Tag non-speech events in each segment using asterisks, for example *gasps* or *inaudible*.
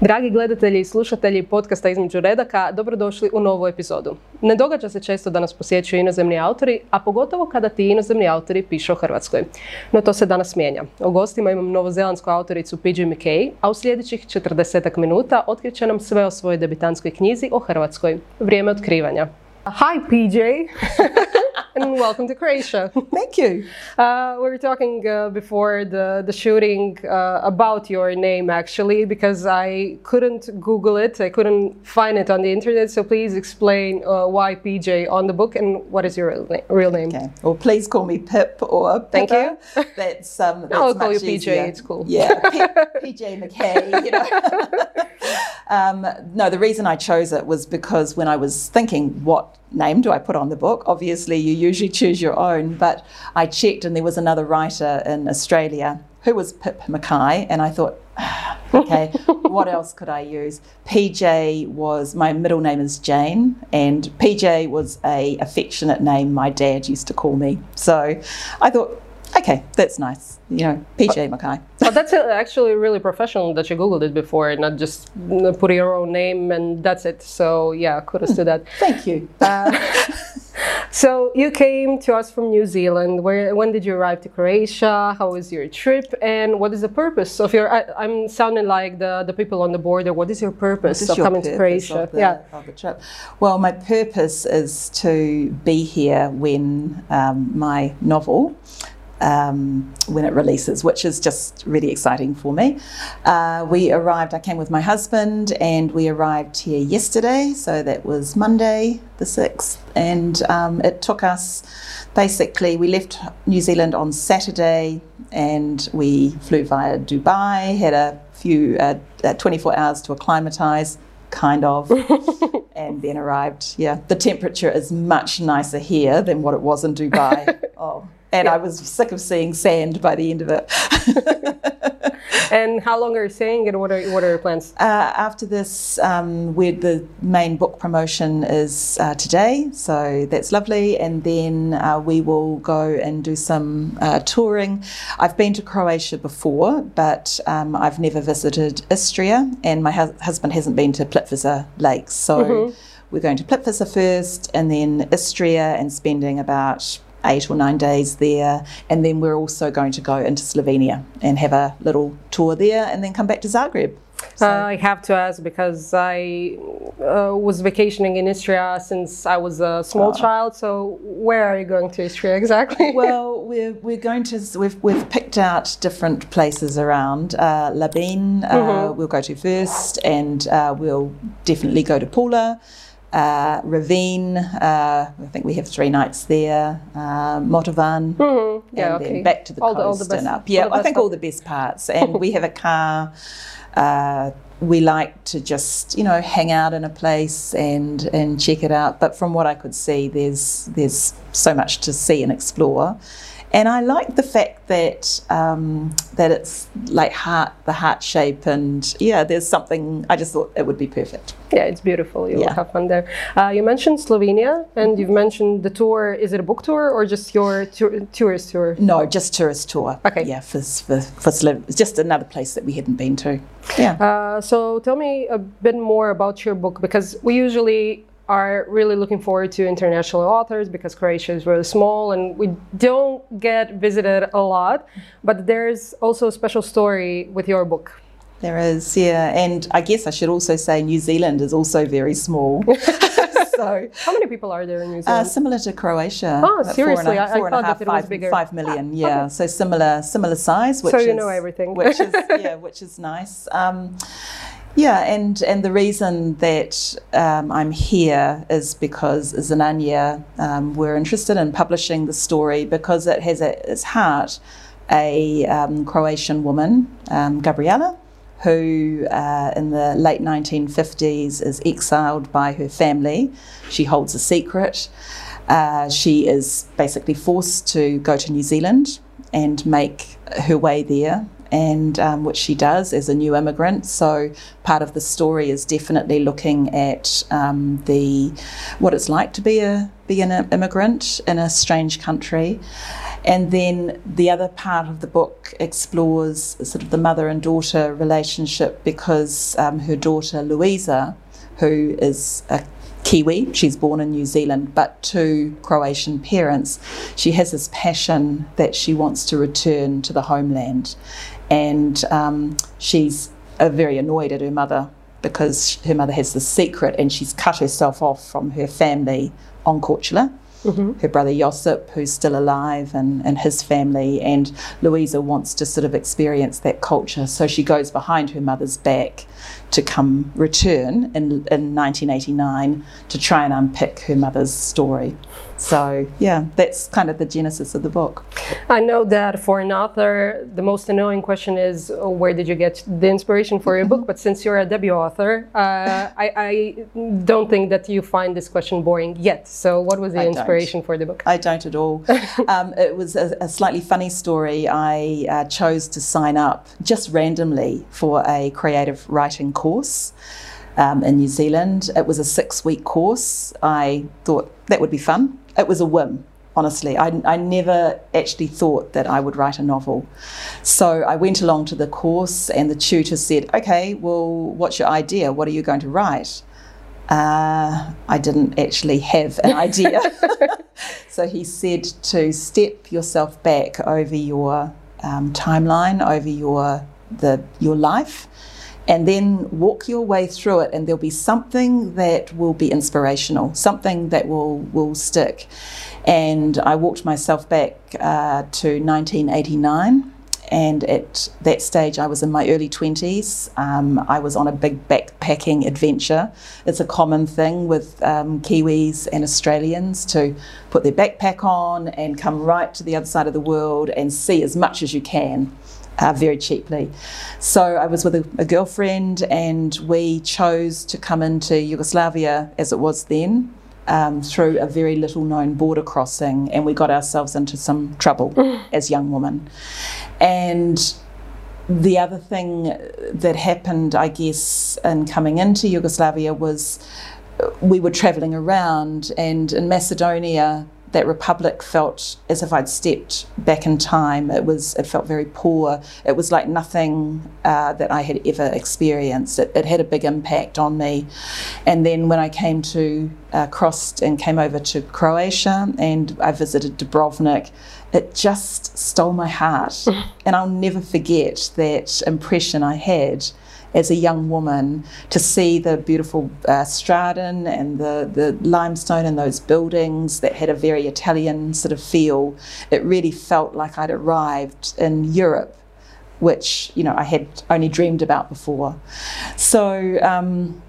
Dragi gledatelji i slušatelji podcasta Između redaka, dobrodošli u novu epizodu. Ne događa se često da nas posjećuju inozemni autori, a pogotovo kada ti inozemni autori pišu o Hrvatskoj. No to se danas mijenja. U gostima imam novozelandsku autoricu PJ McKay, a u sljedećih 40 minuta otkriće nam sve o svojoj debitanskoj knjizi o Hrvatskoj. Vrijeme otkrivanja. Hi PJ! *laughs* and welcome to Croatia. *laughs* Thank you. Uh, we were talking uh, before the, the shooting uh, about your name actually because I couldn't Google it, I couldn't find it on the internet. So please explain uh, why PJ on the book and what is your real, na- real name. Okay. Well, please call me Pip or Thank you. *laughs* That's um. *laughs* That's I'll call you PJ, easier. it's cool. Yeah, PJ McKay. You know. um, no, the reason I chose it was because when I was thinking, what name do I put on the book? Obviously, you usually choose your own, but I checked, and there was another writer in Australia who was Pip Mackay, and I thought. Ah, okay, *laughs* what else could I use? PJ was my middle name is Jane, and PJ was a affectionate name my dad used to call me. So I thought, okay, that's nice. You know, PJ McKay. *laughs* But that's actually really professional that you Googled it before, and not just put your own name and that's it. So yeah, kudos to that. Thank you. *laughs* Uh, so you came to us from New Zealand. Where, when did you arrive to Croatia? How was your trip? And what is the purpose of your? I, I'm sounding like the, the people on the border. What is your purpose is of your coming to Croatia? Of the, yeah. of the trip. Well, my purpose is to be here when um, my novel. Um, when it releases, which is just really exciting for me. Uh, we arrived, I came with my husband, and we arrived here yesterday, so that was Monday the 6th, and um, it took us basically, we left New Zealand on Saturday and we flew via Dubai, had a few uh, uh, 24 hours to acclimatise, kind of, *laughs* and then arrived. Yeah, the temperature is much nicer here than what it was in Dubai. *laughs* oh, and Yeah. I was sick of seeing sand by the end of it. *laughs* And how long are you staying? And what are what are your plans? Uh, after this, um, where the main book promotion is uh, today, so that's lovely. And then uh, we will go and do some uh, touring. I've been to Croatia before, but um, I've never visited Istria, and my hus- husband hasn't been to Plitvice Lakes. So we're going to Plitvice first, and then Istria, and spending about eight or nine days there. And then we're also going to go into Slovenia and have a little tour there, and then come back to Zagreb. Uh, I have to ask because I uh, was vacationing in Istria since I was a small child. So where are you going to Istria exactly? *laughs* well, we're, we're going to, we've, we've picked out different places around. Uh, Labine, uh, we'll go to first, and uh, we'll definitely go to Pula. Uh, Rovinj, uh, I think we have three nights there. Uh, Motovun, Mhm. Yeah, and okay. then back to the All coast the best- and up. Yeah, I think all the best parts. And we have a car. Uh, we like to just you know hang out in a place and and check it out. But from what I could see, there's there's so much to see and explore. And I like the fact that um, that it's like heart, the heart shape, and yeah, there's something. I just thought it would be perfect. Yeah, it's beautiful. You will Yeah. have fun there. Uh, you mentioned Slovenia, and you've mentioned the tour. Is it a book tour or just your tour- tourist tour? No, just tourist tour. Okay. Yeah, for for for Slo- just another place that we hadn't been to. Yeah. Uh, so tell me a bit more about your book because we usually are really looking forward to international authors because Croatia is really small and we don't get visited a lot. But there's also a special story with your book. There is, yeah, and I guess I should also say New Zealand is also very small. *laughs* so How many people are there in New uh, Zealand? similar to Croatia. Oh, and seriously? a- I- I four and a thought half, that it was five- bigger. five million, yeah. So similar, similar size. Which So you is, know everything. which is *laughs* yeah, which is nice. Um, yeah, and and the reason that um, I'm here is because Znanje um, we're interested in publishing the story because it has at its heart a um, Croatian woman, um, Gabriella, who uh, in the late 1950s is exiled by her family. She holds a secret. Uh, she is basically forced to go to New Zealand and make her way there and um, which she does as a new immigrant. So part of the story is definitely looking at um, the what it's like to be a be an immigrant in a strange country. And then the other part of the book explores sort of the mother and daughter relationship because um, her daughter Louisa, who is a Kiwi, she's born in New Zealand, but to Croatian parents, she has this passion that she wants to return to the homeland. And um, she's uh, very annoyed at her mother because her mother has this secret and she's cut herself off from her family on Korčula mm-hmm. her brother Josip, who's still alive, and, and his family. And Louisa wants to sort of experience that culture. So she goes behind her mother's back to come return in, in 1989 to try and unpick her mother's story. So, yeah, that's kind of the genesis of the book. I know that for an author, the most annoying question is oh, where did you get the inspiration for your book? *laughs* But since you're a debut author, uh, I, I, don't think that you find this question boring yet. So, what was the I inspiration for the book? I don't at all. *laughs* um, it was a, a, slightly funny story. I uh, chose to sign up just randomly for a creative writing course. Um, in New Zealand. It was a six week course. I thought that would be fun it was a whim honestly. I, I, never actually thought that I would write a novel. So I went along to the course, and the tutor said, Okay, well, what's your idea? What are you going to write? Uh, I didn't actually have an *laughs* idea. *laughs* so he said to step yourself back over your um, timeline, over your, the, your life, and then walk your way through it and there'll be something that will be inspirational something that will will stick and i walked myself back uh, to 1989 and at that stage, I was in my early 20s. Um, I was on a big backpacking adventure. It's a common thing with um, Kiwis and Australians to put their backpack on and come right to the other side of the world and see as much as you can uh, very cheaply. So I was with a, a, girlfriend, and we chose to come into Yugoslavia as it was then. Um, through a very little known border crossing, and we got ourselves into some trouble as young women. And the other thing that happened, I guess, in coming into Yugoslavia was we were travelling around, and in Macedonia, that republic felt as if I'd stepped back in time. It was it felt very poor. It was like nothing uh, that I had ever experienced. It, it, had a big impact on me. And then when I came to uh, crossed and came over to Croatia and I visited Dubrovnik, it just stole my heart. *laughs* and I'll never forget that impression I had as a young woman to see the beautiful uh, and the, the limestone in those buildings that had a very Italian sort of feel. It really felt like I'd arrived in Europe, which you know I had only dreamed about before. So. Um,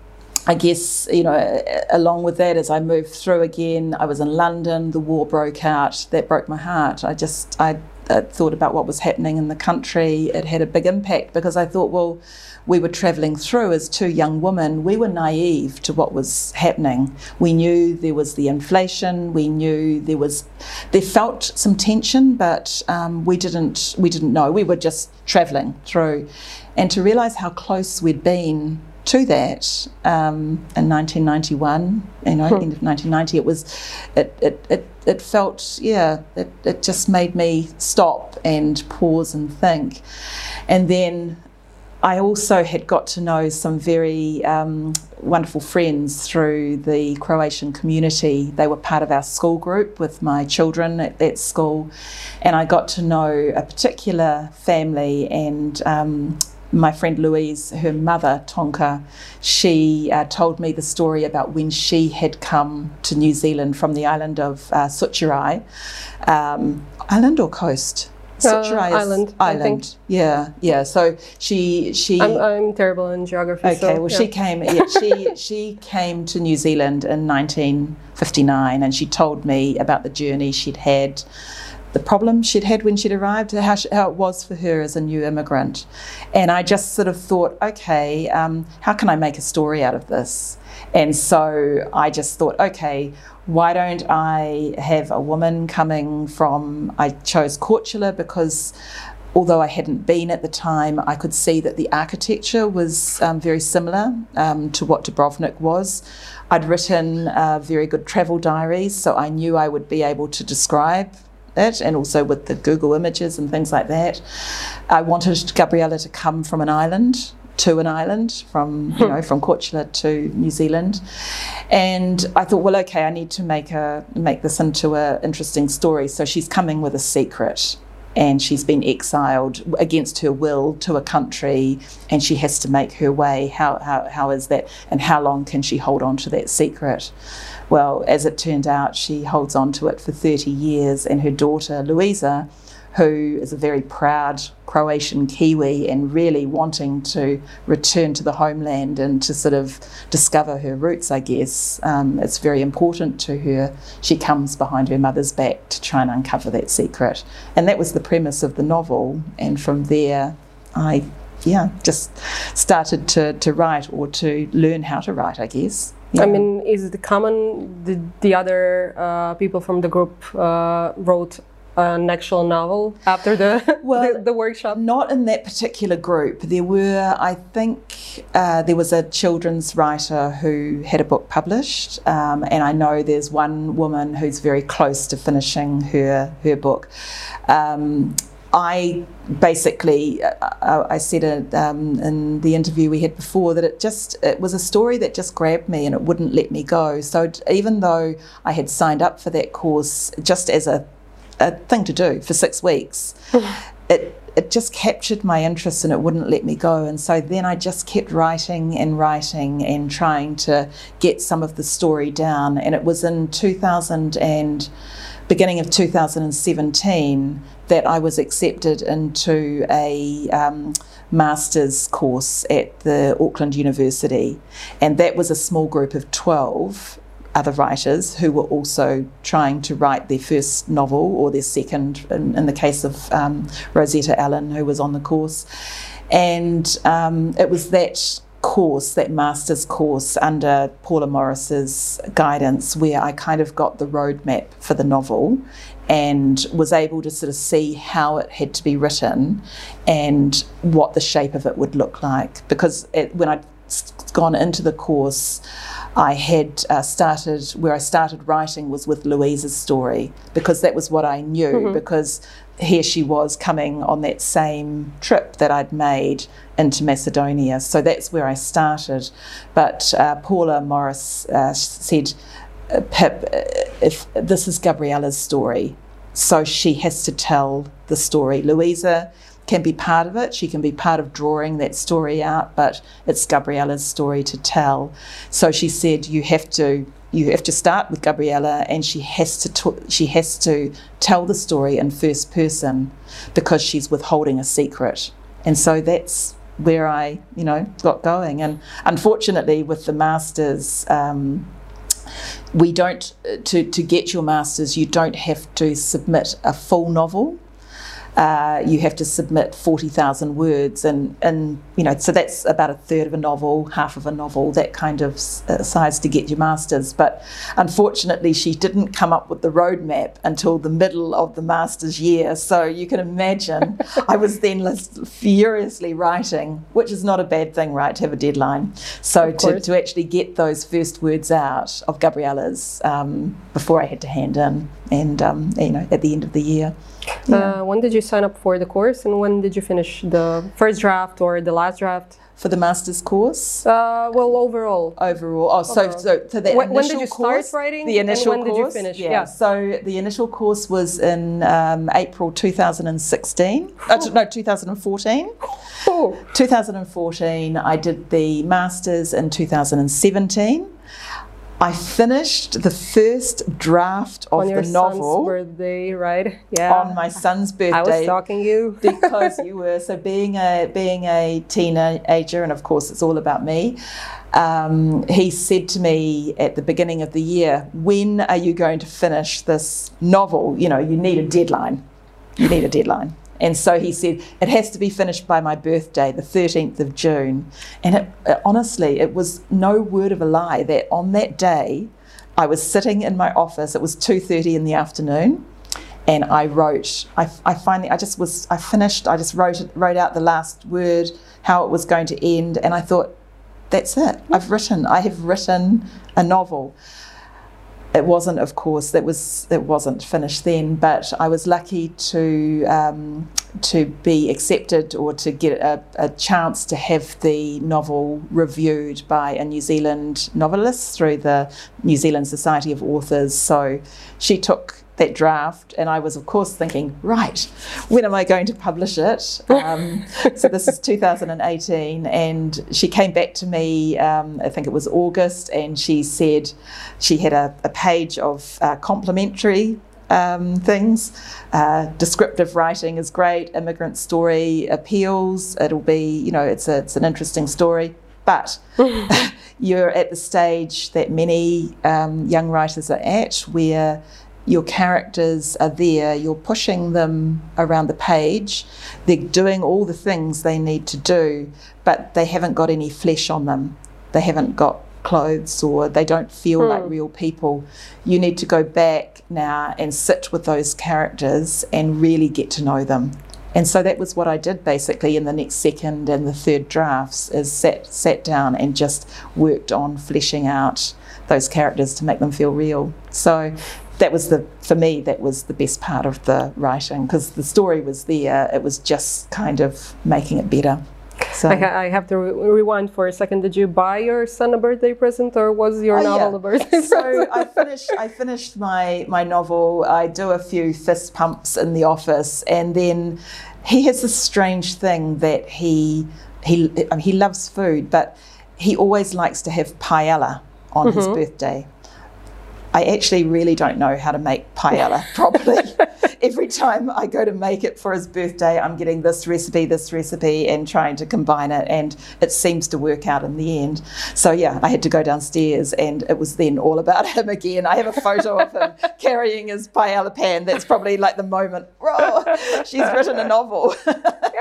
I guess, you know, along with that, as I moved through again, I was in London, the war broke out, that broke my heart. I just, I, I thought about what was happening in the country. It had a big impact because I thought, well, we were travelling through as two young women, we were naive to what was happening. We knew there was the inflation. We knew there was, there felt some tension, but um, we didn't, we didn't know. We were just travelling through, and to realise how close we'd been to that um, in 1991, you know, hmm. end of 1990, it was, it, it, it, it felt, yeah, it, it just made me stop and pause and think. And then I also had got to know some very um, wonderful friends through the Croatian community. They were part of our school group with my children at that school, and I got to know a particular family and. Um, my friend Louise, her mother, Tonka, she uh, told me the story about when she had come to New Zealand from the island of uh, Sućuraj. Um, island or coast? Uh, island. Island. Yeah, yeah. So she she. I'm, I'm terrible in geography. Okay, so, well yeah. she came. Yeah, she *laughs* she came to New Zealand in 1959, and she told me about the journey she'd had. The problem she'd had when she'd arrived, how, she, how it was for her as a new immigrant. And I just sort of thought, okay, um, how can I make a story out of this? And so I just thought, okay, why don't I have a woman coming from, I chose Korčula because although I hadn't been at the time, I could see that the architecture was um, very similar um, to what Dubrovnik was. I'd written very good travel diaries, so I knew I would be able to describe it, and also with the Google images and things like that. I wanted Gabriella to come from an island to an island from you know hmm. from Korčula to New Zealand, and I thought, well, okay, I need to make a make this into an interesting story. So she's coming with a secret, and she's been exiled against her will to a country and she has to make her way. How, how, how is that? And how long can she hold on to that secret? Well, as it turned out, she holds on to it for 30 years, and her daughter, Louisa, who is a very proud Croatian Kiwi and really wanting to return to the homeland and to sort of discover her roots, I guess. Um, it's very important to her. She comes behind her mother's back to try and uncover that secret. And that was the premise of the novel. And from there, I, yeah, just started to, to write or to learn how to write, I guess. Yeah. I mean, is it common the, the other uh, people from the group uh, wrote an actual novel after the, *laughs* well, the, the, workshop? Not in that particular group. There were, I think, uh, there was a children's writer who had a book published, um, and I know there's one woman who's very close to finishing her her book. Um, I basically, uh, uh I said it um, in the interview we had before that it just it was a story that just grabbed me and it wouldn't let me go. So even though I had signed up for that course just as a a thing to do for six weeks. *laughs* it it just captured my interest and it wouldn't let me go. And so then I just kept writing and writing and trying to get some of the story down. And it was in 2000 and beginning of 2017 that I was accepted into a um, master's course at the Auckland University. And that was a small group of 12 other writers who were also trying to write their first novel or their second, in, in the case of um, Rosetta Allan, who was on the course. And um, it was that course, that master's course under Paula Morris's guidance, where I kind of got the roadmap for the novel and was able to sort of see how it had to be written and what the shape of it would look like. Because it, when I'd gone into the course, I had uh, started, where I started writing was with Louise's story because that was what I knew mm-hmm. because here she was coming on that same trip that I'd made into Macedonia. So that's where I started. But uh, Paula Morris uh, said, Pip, if this is Gabriella's story, so she has to tell the story. Louisa can be part of it. She can be part of drawing that story out, but it's Gabriella's story to tell. So she said, you have to you have to start with Gabriella, and she has to t- she has to tell the story in first person because she's withholding a secret. And so that's where I, you know, got going. And unfortunately, with the masters. Um, we don't uh, to, to get your masters you don't have to submit a full novel uh, you have to submit 40,000 words and, and, you know, so that's about a third of a novel, half of a novel, that kind of uh, size to get your master's. But unfortunately, she didn't come up with the roadmap until the middle of the master's year. So you can imagine I was then furiously writing, which is not a bad thing, right, to have a deadline. So to, to actually get those first words out of Gabriella's um, before I had to hand in and, um, you know, at the end of the year. Yeah. Uh, when did you sign up for the course and when did you finish the first draft or the last draft? For the master's course? Uh, well, overall. Overall. Oh, so, overall. so, so the when, initial when did you course, start writing? The initial when course, did you finish? Yeah. yeah. So the initial course was in um, April 2016. uh, no, 2014. 2014. I did the masters in 2017. I finished the first draft of the novel. on the novel. birthday, right? Yeah. On my son's birthday. *laughs* I was stalking you *laughs* because you were. So being a being a teenager, and of course it's all about me. Um, he said to me at the beginning of the year, "When are you going to finish this novel? You know, you need a deadline. You need a deadline." And so he said, it has to be finished by my birthday, the 13th of June. And it, it, honestly, it was no word of a lie that on that day, I was sitting in my office, it was 2.30 in the afternoon, and I wrote. I, I finally, I just was, I finished. I just wrote wrote out the last word, how it was going to end, and I thought, that's it. I've written. I have written a novel. It wasn't, of course, that was it wasn't finished then, but I was lucky to um, to be accepted or to get a, a, chance to have the novel reviewed by a New Zealand novelist through the New Zealand Society of Authors. So she took that draft, and I was, of course, thinking, right, when am I going to publish it? *laughs* Um, so this is 2018, and she came back to me, um, I think it was August, and she said she had a, a page of uh, complimentary um, things. Uh, descriptive writing is great. Immigrant story appeals. It'll be, you know, it's a, it's an interesting story. But *laughs* *laughs* you're at the stage that many um, young writers are at, where your characters are there, you're pushing them around the page, they're doing all the things they need to do, but they haven't got any flesh on them. They haven't got clothes or they don't feel like hmm. real people. You need to go back now and sit with those characters and really get to know them. And so that was what I did basically in the next second and the third drafts is sat sat down and just worked on fleshing out those characters to make them feel real. So that was the for me that was the best part of the writing because the story was there. It was just kind of making it better. So I, ha- I have to re- rewind for a second. Did you buy your son a birthday present or was your oh, novel yeah. a birthday *laughs* so present? i finished i finished my my novel. I do a few fist pumps in the office and then he has this strange thing that he he I mean, he loves food but he always likes to have paella on mm-hmm. his birthday I actually really don't know how to make paella *laughs* properly. Every time I go to make it for his birthday, I'm getting this recipe, this recipe, and trying to combine it, and it seems to work out in the end. So, yeah, I had to go downstairs, and it was then all about *laughs* him again. I have a photo of him *laughs* carrying his paella pan. That's probably like the moment, oh, she's written a novel.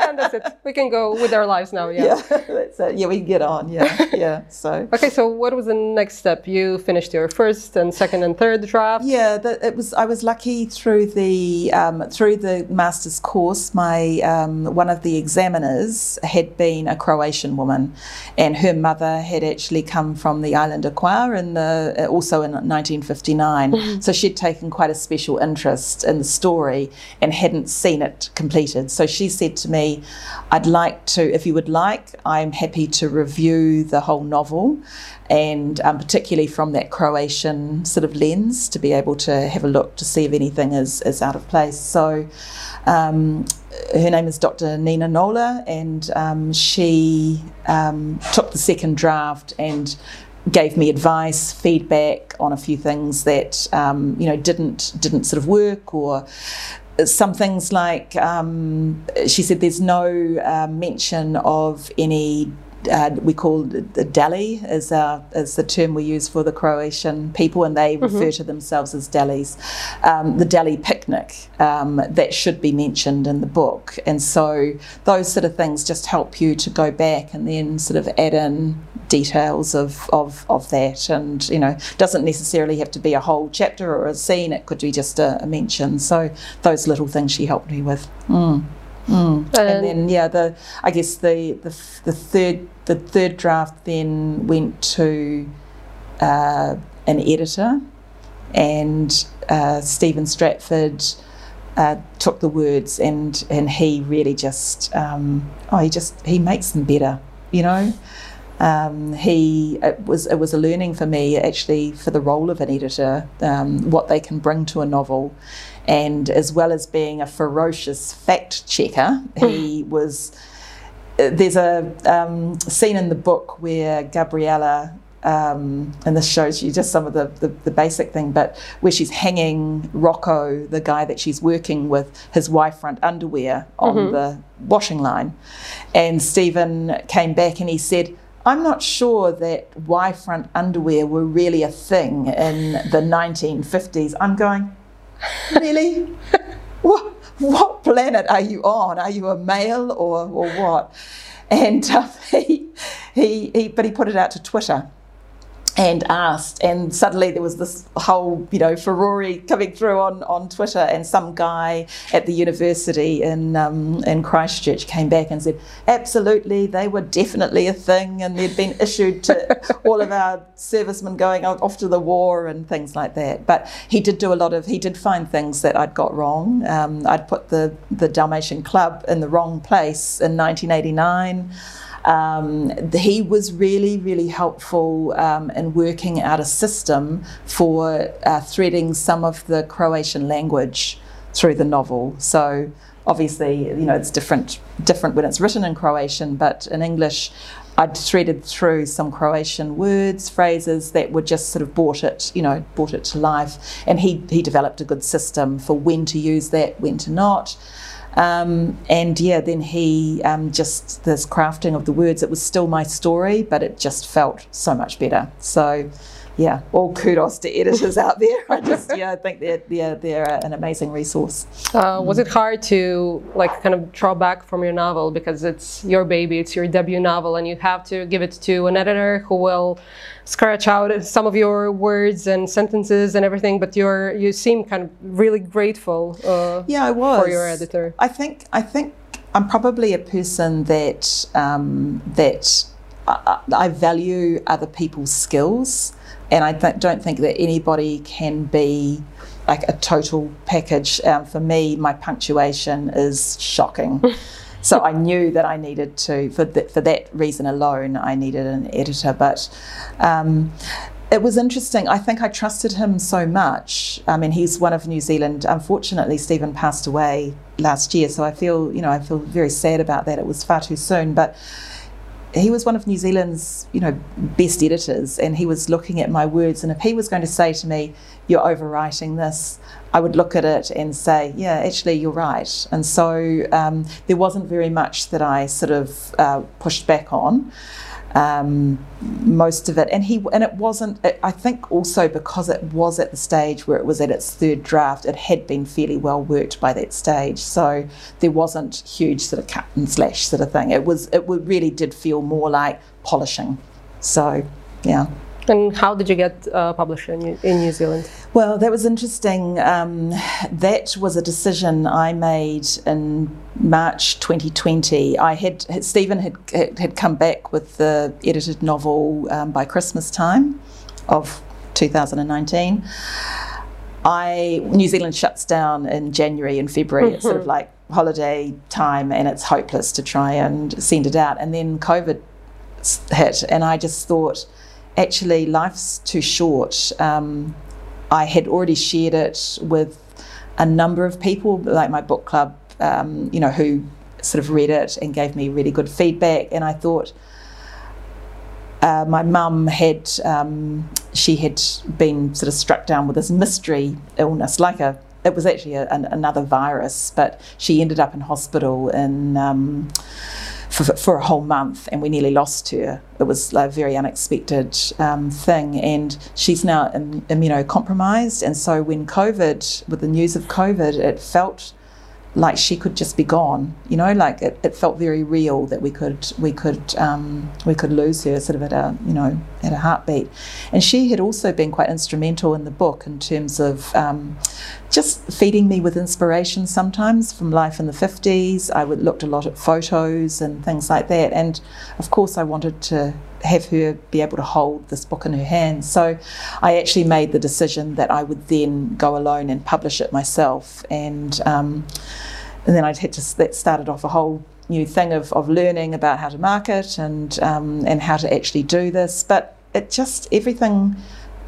And *laughs* that's it. We can go with our lives now, yeah. Yeah, *laughs* that's it. Yeah, we get on, yeah, *laughs* yeah. So. Okay, so what was the next step? You finished your first and second and third draft? Yeah, the, it was. I was lucky through the um, through the master's course. My um, one of the examiners had been a Croatian woman, and her mother had actually come from the island of Hvar in the also in 1959. Mm-hmm. So she'd taken quite a special interest in the story and hadn't seen it completed. So she said to me, "I'd like to, if you would like, I'm happy to review the whole novel." and um, particularly from that Croatian sort of lens to be able to have a look to see if anything is, is out of place. So um, her name is Dr. Nina Nola, and um, she um, took the second draft and gave me advice, feedback on a few things that um, you know didn't didn't sort of work or some things like um, she said there's no uh, mention of any uh, we call the deli is, uh, is the term we use for the Croatian people, and they mm-hmm. refer to themselves as Dallies. Um, the Dally picnic um, that should be mentioned in the book, and so those sort of things just help you to go back and then sort of add in details of, of, of that, and you know doesn't necessarily have to be a whole chapter or a scene. It could be just a, a mention. So those little things she helped me with. Mm. Mm. And, and, then yeah, the I guess the, the the third the third draft then went to uh, an editor, and uh, Stephen Stratford uh, took the words and and he really just um, oh he just he makes them better, you know. Um, he it was it was a learning for me actually for the role of an editor um, what they can bring to a novel and as well as being a ferocious fact checker he was there's a um, scene in the book where Gabriella um, and this shows you just some of the, the, the, basic thing, but where she's hanging Rocco, the guy that she's working with, his wife front underwear on mm-hmm. the washing line. And Stephen came back and he said, I'm not sure that Y front underwear were really a thing in the 1950s. I'm going, really? *laughs* what, what planet are you on? Are you a male or, or what? And uh, *laughs* he, he, he, but he put it out to Twitter. And asked and suddenly there was this whole you know furore coming through on, on Twitter and some guy at the university in um, in Christchurch came back and said absolutely they were definitely a thing and they'd been issued to *laughs* all of our servicemen going off to the war and things like that. But he did do a lot of he did find things that I'd got wrong. Um, I'd put the the Dalmatian club in the wrong place in 1989 um, he was really, really helpful um, in working out a system for uh, threading some of the Croatian language through the novel. So obviously, you know, it's different different when it's written in Croatian, but in English, I'd threaded through some Croatian words, phrases that were just sort of brought it, you know, brought it to life. And he he developed a good system for when to use that, when to not. Um, and yeah, then he um, just this crafting of the words. It was still my story, but it just felt so much better. So yeah, all kudos to editors out there. I just yeah, I think they're they're, they're an amazing resource. Uh, was it hard to like kind of draw back from your novel because it's your baby, it's your debut novel, and you have to give it to an editor who will scratch out some of your words and sentences and everything. But you're you seem kind of really grateful. Uh, yeah, I was for your editor. I think I think I'm probably a person that um, that I, I value other people's skills and I th- don't think that anybody can be like a total package. Um, for me, my punctuation is shocking. *laughs* so I knew that I needed to, for, th- for that reason alone, I needed an editor. But um, it was interesting. I think I trusted him so much. I mean, he's one of New Zealand. Unfortunately, Stephen passed away last year, so I feel, you know, I feel very sad about that. It was far too soon, but he was one of New Zealand's, you know, best editors, and he was looking at my words. And if he was going to say to me, "You're overwriting this," I would look at it and say, "Yeah, actually, you're right." And so um, there wasn't very much that I sort of uh, pushed back on um, most of it. And he and it wasn't. I think also because it was at the stage where it was at its third draft, it had been fairly well worked by that stage. So there wasn't huge sort of cut and slash sort of thing. It was. It really did feel more like polishing. So yeah. And how did you get uh, published in New, in New Zealand? Well, that was interesting. Um, that was a decision I made in March 2020. I had, had Stephen had, had come back with the edited novel um, by Christmas time of 2019. I New Zealand shuts down in January and February. Mm-hmm. It's sort of mm-hmm. like holiday time, and it's hopeless to try and send it out. And then COVID hit, and I just thought actually life's too short. Um, I had already shared it with a number of people, like my book club, um, you know, who sort of read it and gave me really good feedback. And I thought uh, my mum had um, she had been sort of struck down with this mystery illness, like a it was actually a, an, another virus, but she ended up in hospital in. Um, for, for a whole month, and we nearly lost her. It was a very unexpected um, thing, and she's now immunocompromised. And so, when COVID, with the news of COVID, it felt like she could just be gone. You know, like it, it felt very real that we could we could um, we could lose her sort of at a you know at a heartbeat. And she had also been quite instrumental in the book in terms of um, just feeding me with inspiration sometimes from life in the 50s. I would looked a lot at photos and things like that. And of course, I wanted to have her be able to hold this book in her hands. So I actually made the decision that I would then go alone and publish it myself. And um, and then I'd had to that started off a whole new thing of, of learning about how to market and um, and how to actually do this. But it just everything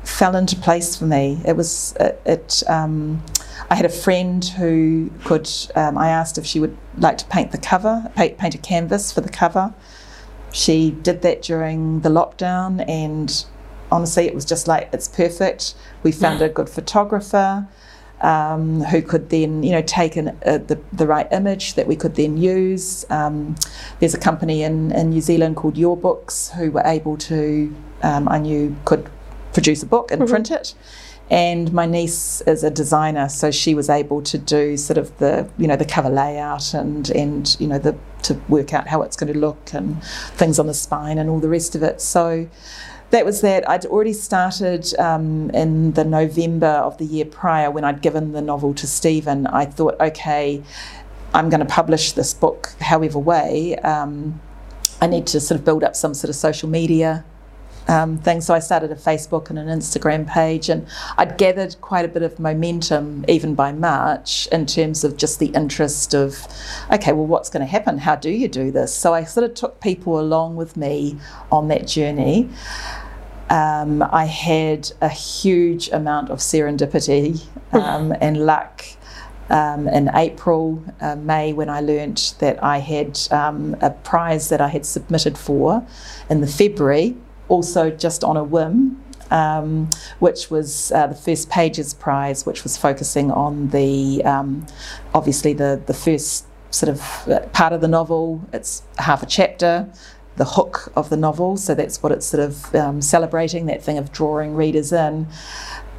fell into place for me. It was it. it um, I had a friend who could. Um, I asked if she would like to paint the cover, paint, paint a canvas for the cover. She did that during the lockdown, and honestly, it was just like it's perfect. We found a good photographer. Um, who could then, you know, take an, uh, the, the right image that we could then use. Um, there's a company in, in New Zealand called Your Books who were able to, um, I knew, could produce a book and mm-hmm. print it. And my niece is a designer, so she was able to do sort of the you know the cover layout and and you know the to work out how it's going to look and things on the spine and all the rest of it. So that was that. I'd already started um, in the November of the year prior when I'd given the novel to Stephen. I thought, okay, I'm going to publish this book however way. Um, I need to sort of build up some sort of social media um, thing. So I started a Facebook and an Instagram page, and I'd gathered quite a bit of momentum even by March in terms of just the interest of, okay, well, what's going to happen? How do you do this? So I sort of took people along with me on that journey. Um, I had a huge amount of serendipity um, *laughs* and luck. Um, in April, uh, May, when I learnt that I had um, a prize that I had submitted for in the February, also just on a whim, um, which was uh, the First Pages Prize, which was focusing on the um, obviously the the first sort of uh, part of the novel. It's half a chapter. The hook of the novel, so that's what it's sort of um, celebrating that thing of drawing readers in.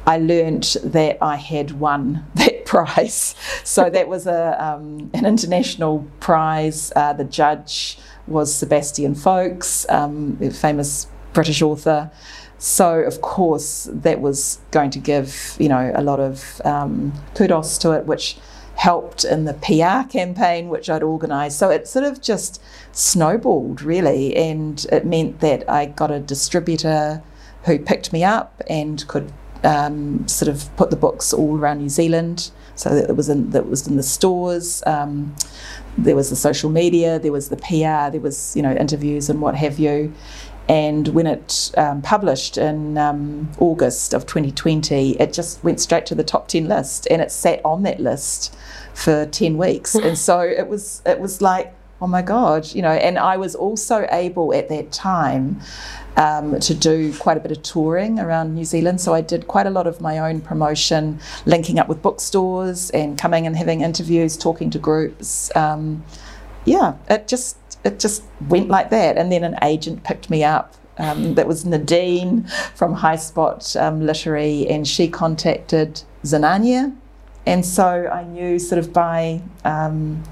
I learned that I had won *laughs* that prize. So that was a um, an international prize. Uh, the judge was Sebastian Faulks, um, famous British author. So of course that was going to give you know a lot of um, kudos to it, which helped in the PR campaign which I'd organised. So it sort of just snowballed really, and it meant that I got a distributor who picked me up and could um, sort of put the books all around New Zealand. So that it was in that was in the stores. Um, there was the social media. There was the PR. There was you know interviews and what have you. And when it um, published in um, August of 2020, it just went straight to the top 10 list, and it sat on that list for 10 weeks. and so *laughs* it was it was like, oh my god, you know. And I was also able at that time um, to do quite a bit of touring around New Zealand. So I did quite a lot of my own promotion, linking up with bookstores and coming and having interviews, talking to groups. Um, yeah, it just it just went like that. And then an agent picked me up. Um, that was Nadine from High Spot um, Literary, and she contacted Znanje. And so I knew sort of by um,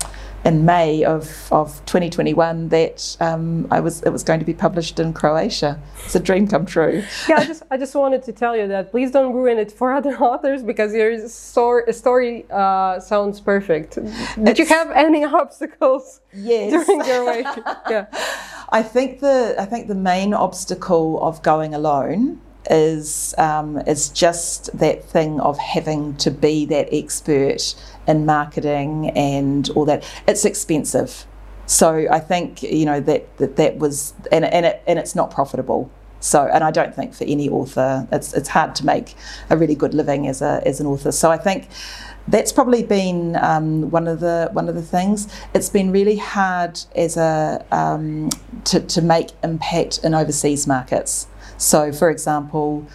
in May of, of 2021 that um, I was it was going to be published in Croatia. It's a dream come true. yeah, I *laughs* just I just wanted to tell you that please don't ruin it for *laughs* other authors because your story, story uh, sounds perfect. Did it's, you have any *laughs* obstacles yes. during your way? yeah. I think the I think the main obstacle of going alone is um, is just that thing of having to be that expert in marketing and all that. It's expensive, so I think you know that that, that was and and it and it's not profitable. So, and I don't think for any author, it's it's hard to make a really good living as a as an author. So I think that's probably been um, one of the one of the things. It's been really hard as a um, to to make impact in overseas markets. So, for example,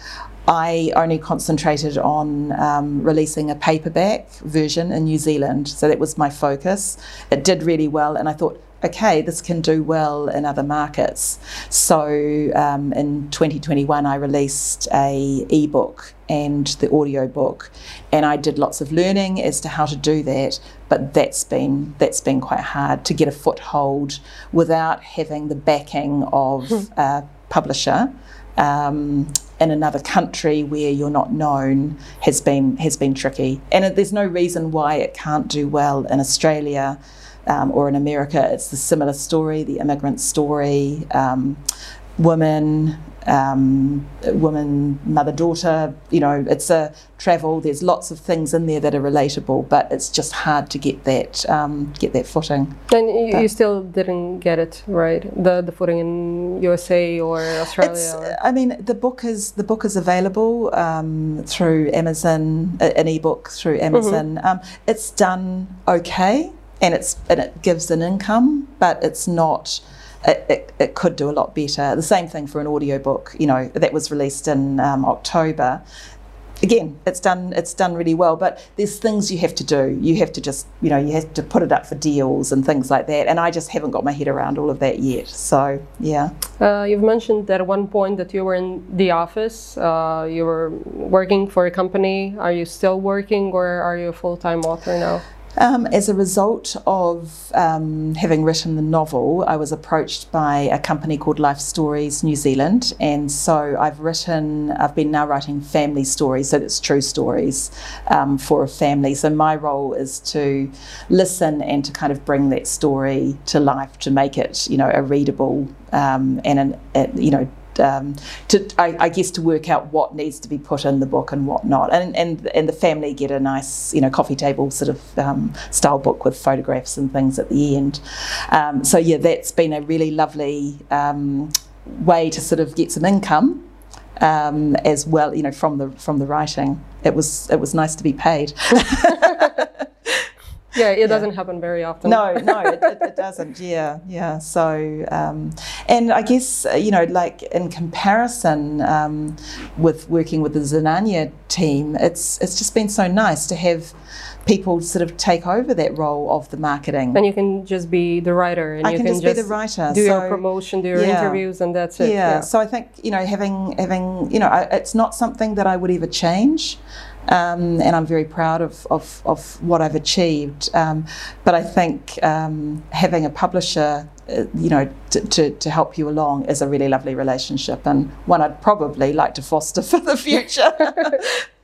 I only concentrated on um, releasing a paperback version in New Zealand. So that was my focus. It did really well, and I thought, okay, this can do well in other markets. So um, in 2021, I released a ebook and the audio book, and I did lots of learning as to how to do that. But that's been that's been quite hard to get a foothold without having the backing of hmm. a publisher um, in another country where you're not known has been has been tricky. And there's no reason why it can't do well in Australia um, or in America. It's the similar story, the immigrant story. Um, women, um, woman, mother, daughter. You know, it's a travel. There's lots of things in there that are relatable, but it's just hard to get that um, get that footing. And you, you, still didn't get it right, the the footing in USA or Australia. Or? I mean, the book is the book is available um, through Amazon, an ebook through Amazon. Mm-hmm. Um, it's done okay, and it's and it gives an income, but it's not it, it, it, could do a lot better. The same thing for an audiobook, you know, that was released in um, October. Again, it's done it's done really well, but there's things you have to do. You have to just, you know, you have to put it up for deals and things like that. And I just haven't got my head around all of that yet. So, yeah. Uh, you've mentioned at one point that you were in the office. Uh, you were working for a company. Are you still working or are you a full time author now? Um, as a result of um, having written the novel, I was approached by a company called Life Stories New Zealand, and so I've written, I've been now writing family stories, so it's true stories um, for a family. So my role is to listen and to kind of bring that story to life, to make it, you know, a readable um, and an, a, you know um, to I, I, guess to work out what needs to be put in the book and what not, and and and the family get a nice you know coffee table sort of um, style book with photographs and things at the end. Um, so yeah, that's been a really lovely um, way to sort of get some income. Um, as well, you know, from the from the writing, it was it was nice to be paid. *laughs* yeah, it doesn't happen very often. No, no, it, it, it *laughs* doesn't. Yeah, yeah. So, um, and I guess uh, you know, like in comparison um, with working with the Znanje team, it's it's just been so nice to have people sort of take over that role of the marketing. And you can just be the writer, and I you can, can just, be the writer. do so, your promotion, do your yeah. interviews, and that's it. Yeah. So I think you know, having having you know, I, it's not something that I would ever change. Um, and I'm very proud of, of, of what I've achieved. Um, but I think um, having a publisher, uh, you know, to, to, help you along is a really lovely relationship and one I'd probably like to foster *laughs* for the future. *laughs*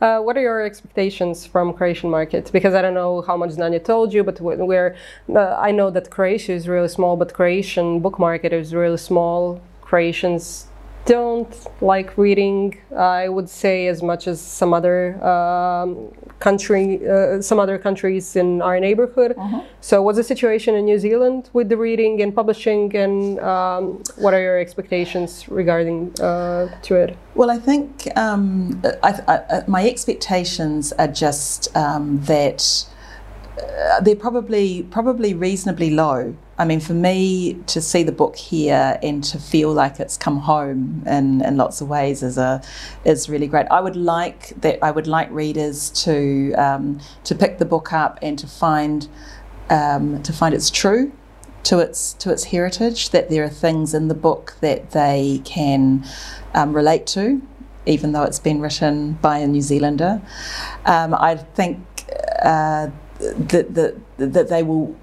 Uh, what are your expectations from Croatian market? Because I don't know how much Znanje told you, but we're, uh, I know that Croatia is really small, but Croatian book market is really small. Croatians don't like reading, I would say, as much as some other um, country, uh, some other countries in our neighborhood. Uh-huh. So, what's the situation in New Zealand with the reading and publishing, and um, what are your expectations regarding uh, to it? Well, I think um, I, I, my expectations are just um, that uh, they're probably probably reasonably low. I mean, for me to see the book here and to feel like it's come home in, in lots of ways is a is really great. I would like that. I would like readers to um, to pick the book up and to find um, to find it's true to its to its heritage. That there are things in the book that they can um, relate to, even though it's been written by a New Zealander. Um, I think. Uh, that, that, that they will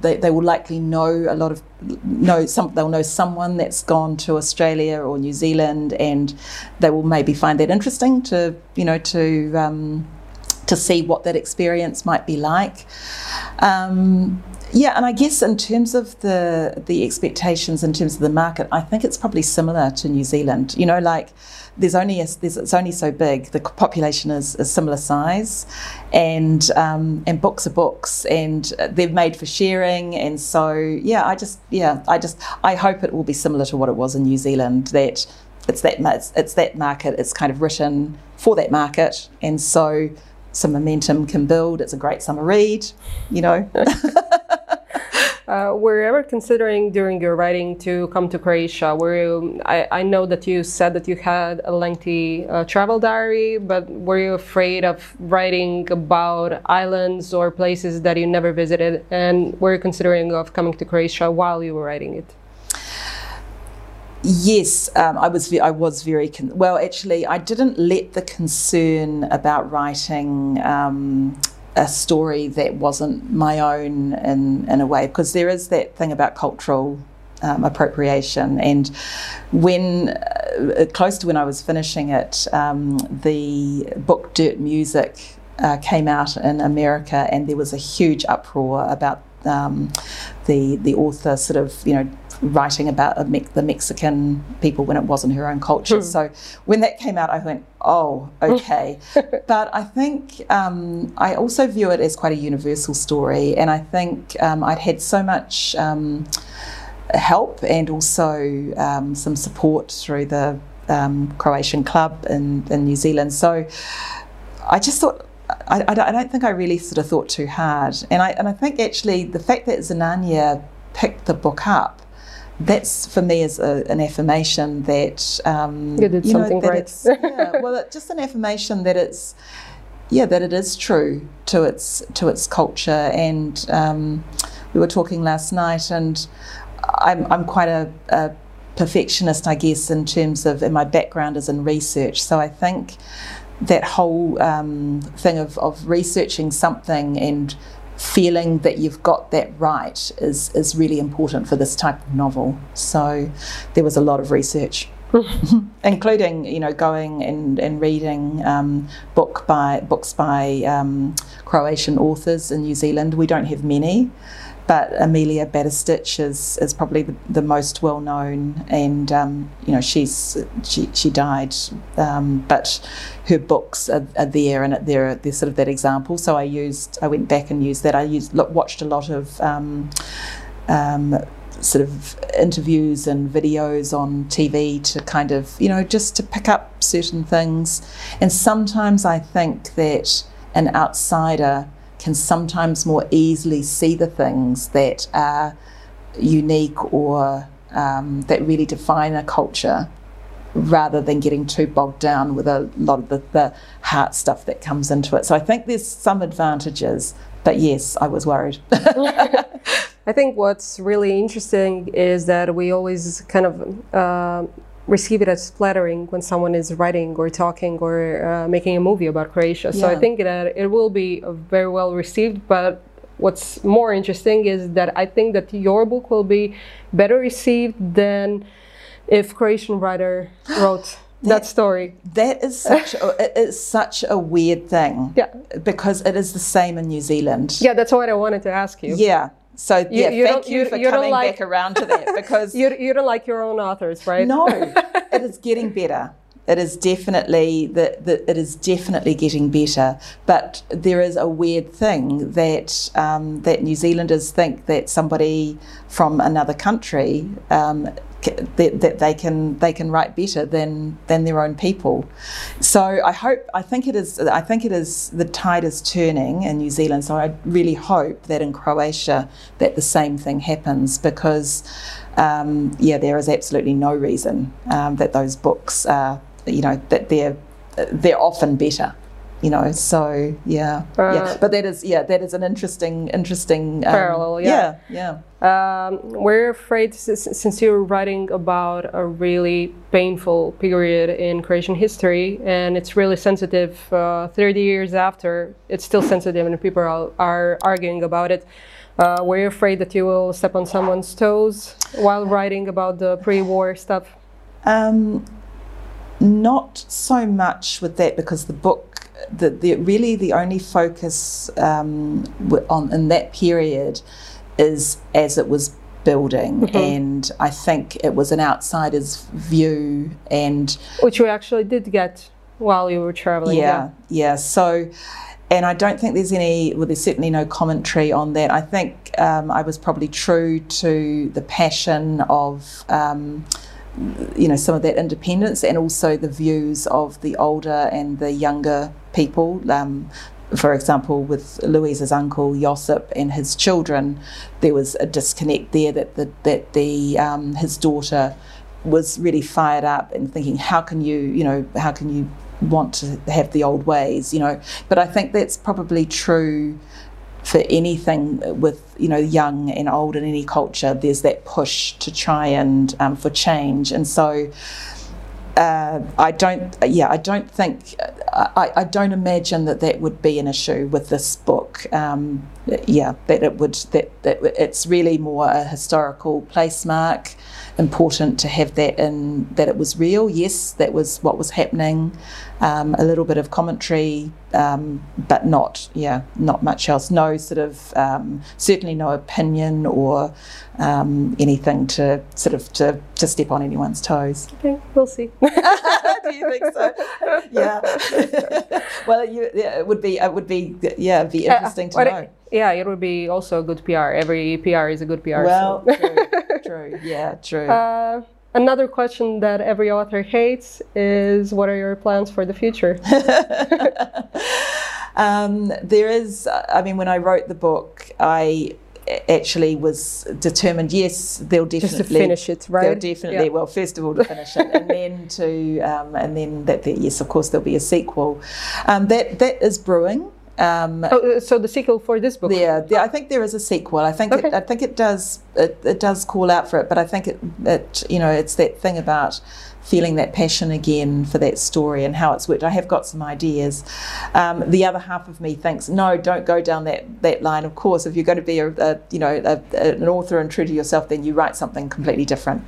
they, they will likely know a lot of know some they'll know someone that's gone to Australia or New Zealand and they will maybe find that interesting to you know to um, to see what that experience might be like. Um, yeah, and I guess in terms of the the expectations in terms of the market, I think it's probably similar to New Zealand. You know, like there's only a, there's, it's only so big. The population is a similar size, and um, and books are books, and they're made for sharing. And so yeah, I just yeah, I just I hope it will be similar to what it was in New Zealand. That it's that it's, it's that market. It's kind of written for that market, and so some momentum can build. It's a great summer read, you know. *laughs* Uh, were you ever considering during your writing to come to Croatia? Were you, I, I know that you said that you had a lengthy uh, travel diary, but were you afraid of writing about islands or places that you never visited? And were you considering of coming to Croatia while you were writing it? Yes, um, I was. I was very well. Actually, I didn't let the concern about writing um, a story that wasn't my own in, in a way, because there is that thing about cultural um, appropriation. And when, uh, close to when I was finishing it, um, the book Dirt Music uh, came out in America, and there was a huge uproar about um, the the author sort of you know writing about me- the Mexican people when it wasn't her own culture. Mm. So when that came out, I went, oh, okay. *laughs* but I think um, I also view it as quite a universal story, and I think um, I'd had so much. Um, help and also um, some support through the um, Croatian club in, in New Zealand. So I just thought I, I, don't think I really sort of thought too hard. And I, and I think actually the fact that Znanje picked the book up that's for me is a, an affirmation that um, you did you something know, great. yeah, *laughs* well, it, just an affirmation that it's yeah that it is true to its to its culture. And um, we were talking last night, and I'm I'm quite a, a perfectionist, I guess, in terms of and my background is in research. So I think that whole um, thing of, of researching something and feeling that you've got that right is, is really important for this type of novel. So there was a lot of research. *laughs* including you know going and, and reading um, book by books by um, Croatian authors in New Zealand. We don't have many, but Amelia Batistich is, is probably the, the most well known, and um, you know she's she, she died, um, but her books are, are, there, and they're they're sort of that example. So I used I went back and used that. I used watched a lot of. Um, um, sort of interviews and videos on TV to kind of, you know, just to pick up certain things. And sometimes I think that an outsider can sometimes more easily see the things that are unique or um, that really define a culture rather than getting too bogged down with a lot of the, the heart stuff that comes into it. So I think there's some advantages, but yes, I was worried. *laughs* *laughs* I think what's really interesting is that we always kind of uh, receive it as flattering when someone is writing or talking or uh, making a movie about Croatia. So I think that it will be very well received, but what's more interesting is that I think that your book will be better received than if Croatian writer *gasps* wrote that, that, story. That is such a, it is such a weird thing. Yeah. Because it is the same in New Zealand. Yeah, that's what I wanted to ask you. Yeah. So you, yeah, you thank you, for you coming like, back around to that *laughs* because you, you don't like your own authors, right? No, *laughs* it is getting better. It is definitely the, it is definitely getting better. But there is a weird thing that um, that New Zealanders think that somebody from another country um, that, that they can they can write better than than their own people. So I hope I think it is I think it is the tide is turning in New Zealand. So I really hope that in Croatia that the same thing happens because um, yeah there is absolutely no reason um, that those books are you know that they're they're often better you know so yeah. Uh, yeah but that is yeah that is an interesting interesting um, parallel yeah. yeah, yeah. Um, we're afraid since you're writing about a really painful period in Croatian history and it's really sensitive uh, 30 years after it's still sensitive and people are, are arguing about it. Uh, we're afraid that you will step on someone's toes while writing about the pre-war stuff? Um, not so much with that because the book the, the really the only focus um, on in that period is as it was building mm-hmm. and I think it was an outsider's view and which we actually did get while you were traveling yeah yeah, yeah. so and I don't think there's any well there's certainly no commentary on that I think um, I was probably true to the passion of um, you know some of that independence and also the views of the older and the younger people. Um, for example, with Louisa's uncle Josip and his children, there was a disconnect there that the, that the um, his daughter was really fired up and thinking, how can you, you know, how can you want to have the old ways, you know? But I think that's probably true for anything with you know young and old in any culture there's that push to try and um, for change. And so uh, I don't yeah I don't think I, I don't imagine that that would be an issue with this book. Um, yeah that it would that, that it's really more a historical place mark important to have that in that it was real. Yes, that was what was happening. Um, a little bit of commentary, um, but not yeah, not much else. No sort of um, certainly no opinion or um, anything to sort of to, to step on anyone's toes. Okay, we'll see. *laughs* Do you think so? Yeah. *laughs* well, you, yeah, it would be it would be yeah, it'd be uh, interesting uh, to know. It, yeah, it would be also a good PR. Every PR is a good PR. Well, so. True. Yeah, true. Uh, another question that every author hates is what are your plans for the future? *laughs* *laughs* um, there is, I mean, when I wrote the book, I actually was determined yes they'll definitely Just to finish it right they'll definitely yeah. well first of all to finish it and then to um, and then that yes of course there'll be a sequel um, that that is brewing um, oh, uh, so the sequel for this book? Yeah, yeah, I think there is a sequel. I think okay. it, I think it does it, it does call out for it. But I think it, it you know it's that thing about feeling that passion again for that story and how it's worked. I have got some ideas. Um, the other half of me thinks, no, don't go down that, that line. Of course, if you're going to be a, a you know a, a, an author and true to yourself, then you write something completely different.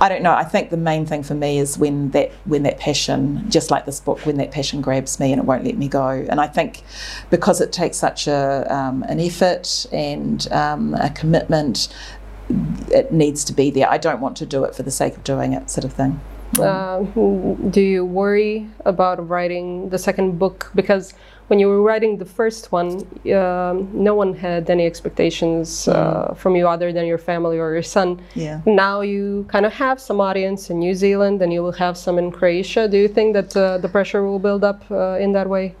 I don't know. I think the main thing for me is when that when that passion, just like this book, when that passion grabs me and it won't let me go. And I think because it takes such a um, an effort and um, a commitment, it needs to be there. I don't want to do it for the sake of doing it, sort of thing. Uh, do you worry about writing the second book? Because when you were writing the first one, uh, no one had any expectations uh, from you other than your family or your son. Yeah. Now you kind of have some audience in New Zealand and you will have some in Croatia. Do you think that uh, the pressure will build up uh, in that way?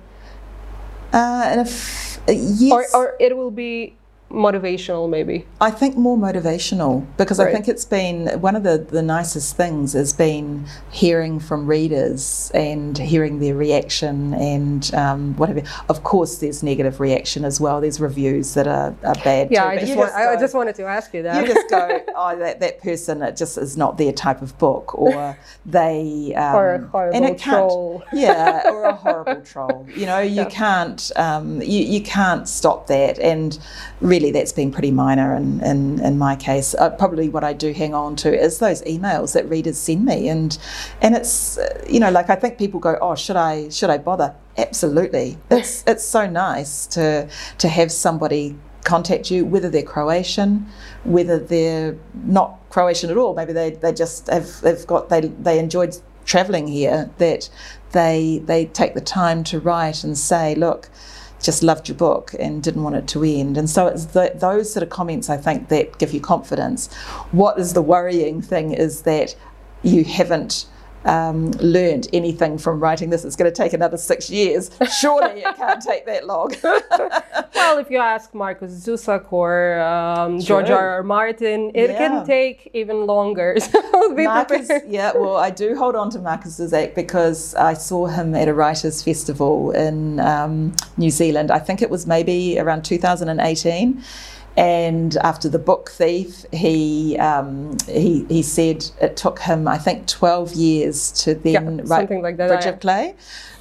Uh, and if, yes. Or, or it will be motivational maybe? I think more motivational because right. i think it's been one of the, the nicest things has been hearing from readers and hearing their reaction and um, whatever. Of course there's negative reaction as well. There's reviews that are, are bad yeah too, I, just want, just go, I just wanted to ask you that. you just go *laughs* oh that, that person it just is not their type of book or *laughs* they um, or a horrible troll. *laughs* Yeah or a horrible troll. You know you yeah. can't um, you, you can't stop that. And really really that's been pretty minor in, in, in my case. Uh, probably what I do hang on to is those emails that readers send me, and and it's uh, you know like I think people go, oh, should I should I bother? Absolutely, it's it's so nice to to have somebody contact you, whether they're Croatian, whether they're not Croatian at all. Maybe they, they just have they've got they they enjoyed travelling here. That they they take the time to write and say, look just loved your book and didn't want it to end. And so it's the, those sort of comments I think that give you confidence. What is the worrying thing is that you haven't um, learned anything from writing this. It's going to take another six years. Surely it can't take that long. *laughs* well, if you ask Markus Zusak or um, George R. R. Martin, it yeah. can take even longer. *laughs* So Markus, yeah, well, I do hold on to Markus Zusak because I saw him at a writers' festival in um, New Zealand. I think it was maybe around 2018 and after the book thief, he um, he he said it took him, I think, twelve years to then write like that, Bridge of Clay.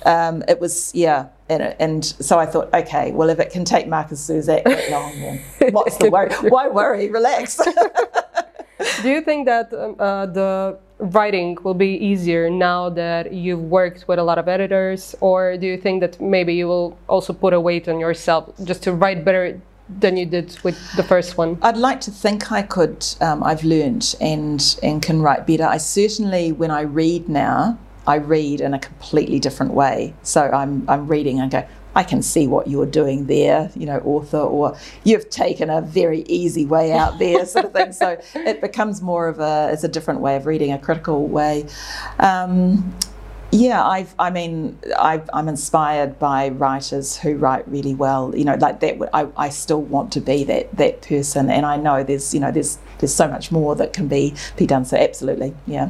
Um, it was yeah, and, and, so I thought, okay, well, if it can take Markus Zusak that *laughs* long, then what's the worry? *laughs* Why worry? Relax. *laughs* Do you think that um, uh, the writing will be easier now that you've worked with a lot of editors, or do you think that maybe you will also put a weight on yourself just to write better than you did with the first one? I'd like to think I could. Um, I've learned and and can write better. I certainly, when I read now, I read in a completely different way. So I'm I'm reading and go. I can see what you're doing there, you know, author, or you've taken a very easy way out there, sort of thing. So it becomes more of a, it's a different way of reading, a critical way. Um, yeah, I've, I mean, i am inspired by writers who write really well. You know, like that. I, I still want to be that that person, and I know there's, you know, there's there's so much more that can be be done. So absolutely, yeah.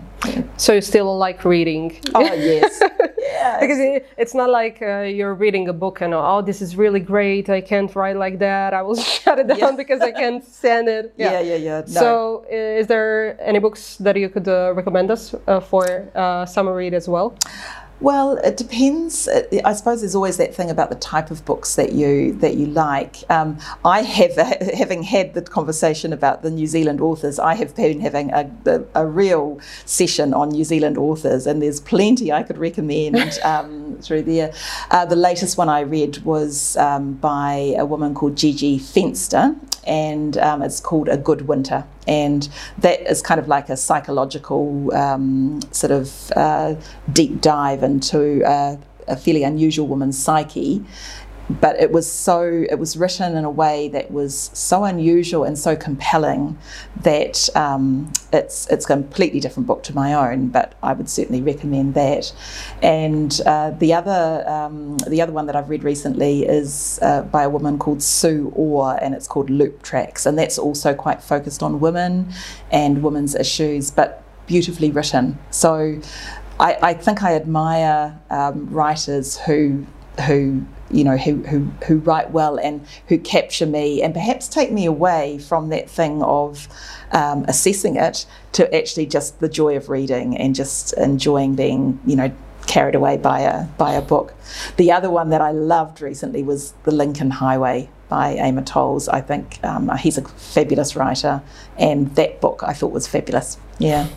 So you still like reading? Oh yes, *laughs* yeah. because it, it's not like uh, you're reading a book and oh, this is really great. I can't write like that. I will *laughs* shut it down yeah. because I can't *laughs* stand it. Yeah, yeah, yeah. yeah. No. So, uh, is there any books that you could uh, recommend us uh, for uh, summer read as well? Well, it depends. I suppose there's always that thing about the type of books that you that you like. Um, I have, *laughs* having had the conversation about the New Zealand authors, I have been having a, a, a real session on New Zealand authors, and there's plenty I could recommend *laughs* um, through there. Uh, the latest one I read was um, by a woman called Gigi Fenster, and um, it's called A Good Winter. And that is kind of like a psychological um, sort of uh, deep dive into uh, a fairly unusual woman's psyche but it was so it was written in a way that was so unusual and so compelling that um, it's it's a completely different book to my own. But I would certainly recommend that. And uh, the other um, the other one that I've read recently is uh, by a woman called Sue Orr, and it's called Loop Tracks, and that's also quite focused on women and women's issues, but beautifully written. So I, I think I admire um, writers who who you know, who, who, who write well and who capture me and perhaps take me away from that thing of um, assessing it to actually just the joy of reading and just enjoying being, you know, carried away by a by a book. The other one that I loved recently was The Lincoln Highway by Amor Towles. I think um, he's a fabulous writer, and that book I thought was fabulous. Yeah.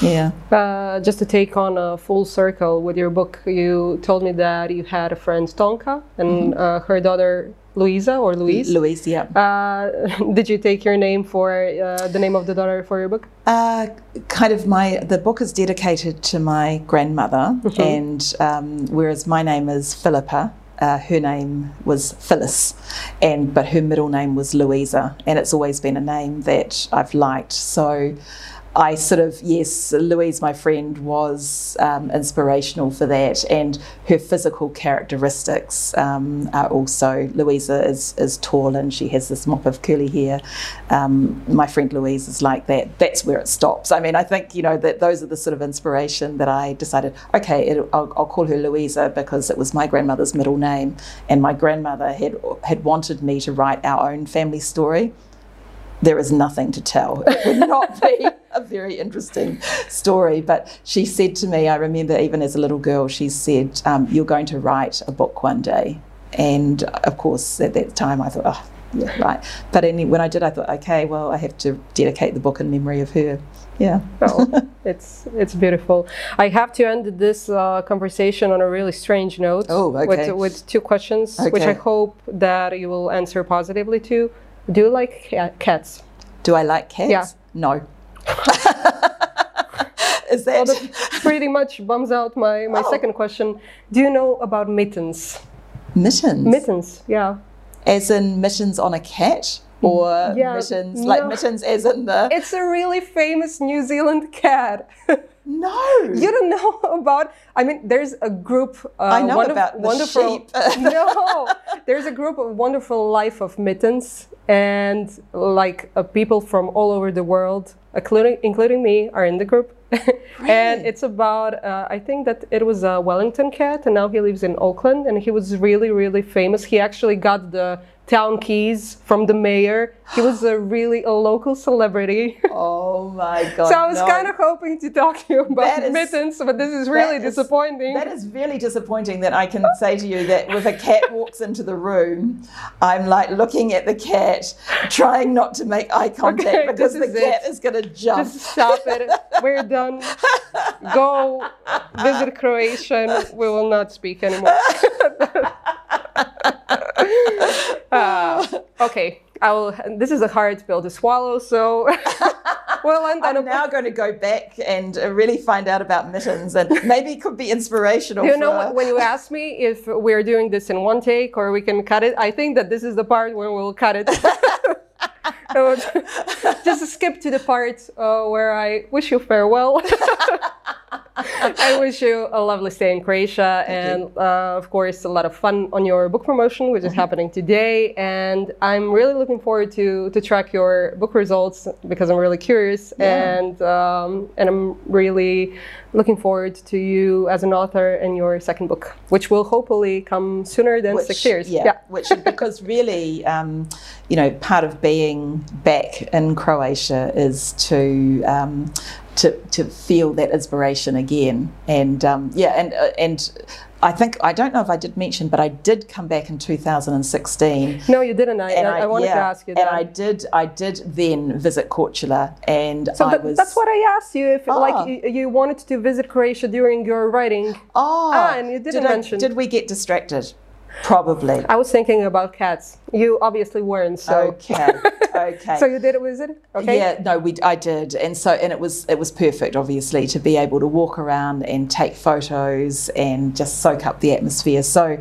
Yeah. Uh, just to take on a full circle with your book, you told me that you had a friend Tonka and mm-hmm. uh, her daughter Louisa or Louise. Louise, yeah. Uh, *laughs* did you take your name for uh, the name of the daughter for your book? Uh, kind of my the book is dedicated to my grandmother, mm-hmm. and um, whereas my name is Philippa, uh, her name was Phyllis, and but her middle name was Louisa, and it's always been a name that I've liked. So I sort of, yes, Louise, my friend, was um, inspirational for that, and her physical characteristics um, are also. Louisa is, is tall and she has this mop of curly hair. Um, my friend Louise is like that. That's where it stops. I mean, I think, you know, that those are the sort of inspiration that I decided, okay, it, I'll, I'll call her Louisa because it was my grandmother's middle name, and my grandmother had, had wanted me to write our own family story there is nothing to tell. It would not be *laughs* a very interesting story. But she said to me, I remember even as a little girl, she said, um, You're going to write a book one day. And of course, at that time, I thought, Oh, yeah, right. But any, when I did, I thought, okay, well, I have to dedicate the book in memory of her. Yeah. oh, *laughs* it's it's beautiful. I have to end this uh, conversation on a really strange note. Oh, okay. With, with two questions, okay. which I hope that you will answer positively to. Do you like cats? Do I like cats? Yeah. No. *laughs* Is that? Well, that pretty much bums out my, my oh. second question. Do you know about mittens? Mittens? Mittens, yeah. As in mittens on a cat? Or yeah, mittens, no. like mittens as in the. It's a really famous New Zealand cat. *laughs* No, you don't know *laughs* about. I mean, there's a group. Uh, I know about the wonderful. Sheep. *laughs* no, there's a group of wonderful life of mittens, and like uh, people from all over the world, including including me, are in the group. *laughs* Really? and it's about. Uh, I think that it was a Wellington cat, and now he lives in Auckland, and he was really really famous. He actually got the town keys from the mayor. He was a *gasps* really a local celebrity. Oh my god! *laughs* so I was no. kind of hoping to talk to you about is, mittens, but this is really disappointing. that is really disappointing that I can say to you that if a cat *laughs* walks into the room, I'm like looking at the cat, trying not to make eye contact okay, because the cat it. is going to jump. Just stop it. We're done. *laughs* Go visit Croatia. We will not speak anymore. *laughs* uh, okay, I will. This is a hard pill to swallow, so *laughs* well, I'm, I'm now going to go back and really find out about mittens, and maybe it could be inspirational. You know, when you ask me if we're doing this in one take or we can cut it, I think that this is the part where we'll cut it. *laughs* just skip to the part uh, where I wish you farewell. I wish you a lovely stay in Croatia Thank and, uh, of course, a lot of fun on your book promotion, which is mm-hmm. happening today. And I'm really looking forward to to track your book results because I'm really curious, yeah. and um, and I'm really looking forward to you as an author in your second book, which will hopefully come sooner than which, six years. Yeah, yeah. which because really, um, you know, part of being back in Croatia is to um, to, to feel that inspiration again. And um, yeah, and uh, and I think I don't know if I did mention, but I did come back in 2016. No, you didn't. I, I, I, wanted yeah, to ask you that. And I did. I did then visit Korčula, and so I was. That's what I asked you. If oh. like you, you, wanted to visit Croatia during your writing. Oh, ah, and you didn't did mention. did we get distracted? Probably. I was thinking about cats. You obviously weren't. So okay, *laughs* okay. so you did it, was it? Okay. Yeah, no, we I did, and so and it was it was perfect, obviously, to be able to walk around and take photos and just soak up the atmosphere. So,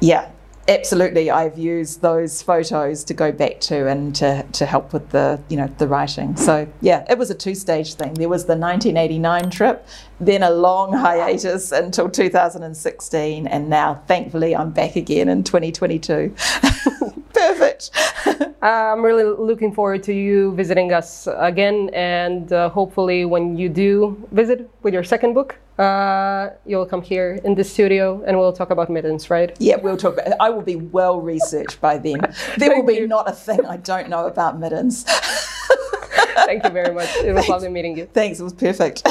yeah, absolutely i've used those photos to go back to and to, to help with the you know the writing so yeah it was a two stage thing there was the 1989 trip then a long hiatus until 2016 and now thankfully i'm back again in 2022 *laughs* Perfect. *laughs* I'm really looking forward to you visiting us again, and uh, hopefully, when you do visit with your second book, uh, you'll come here in the studio and we'll talk about mittens, right? Yeah, we'll talk about I will be well researched by then. *laughs* There will be you. not a thing I don't know about mittens. Thank you very much. It was lovely meeting you. Thanks, it was perfect.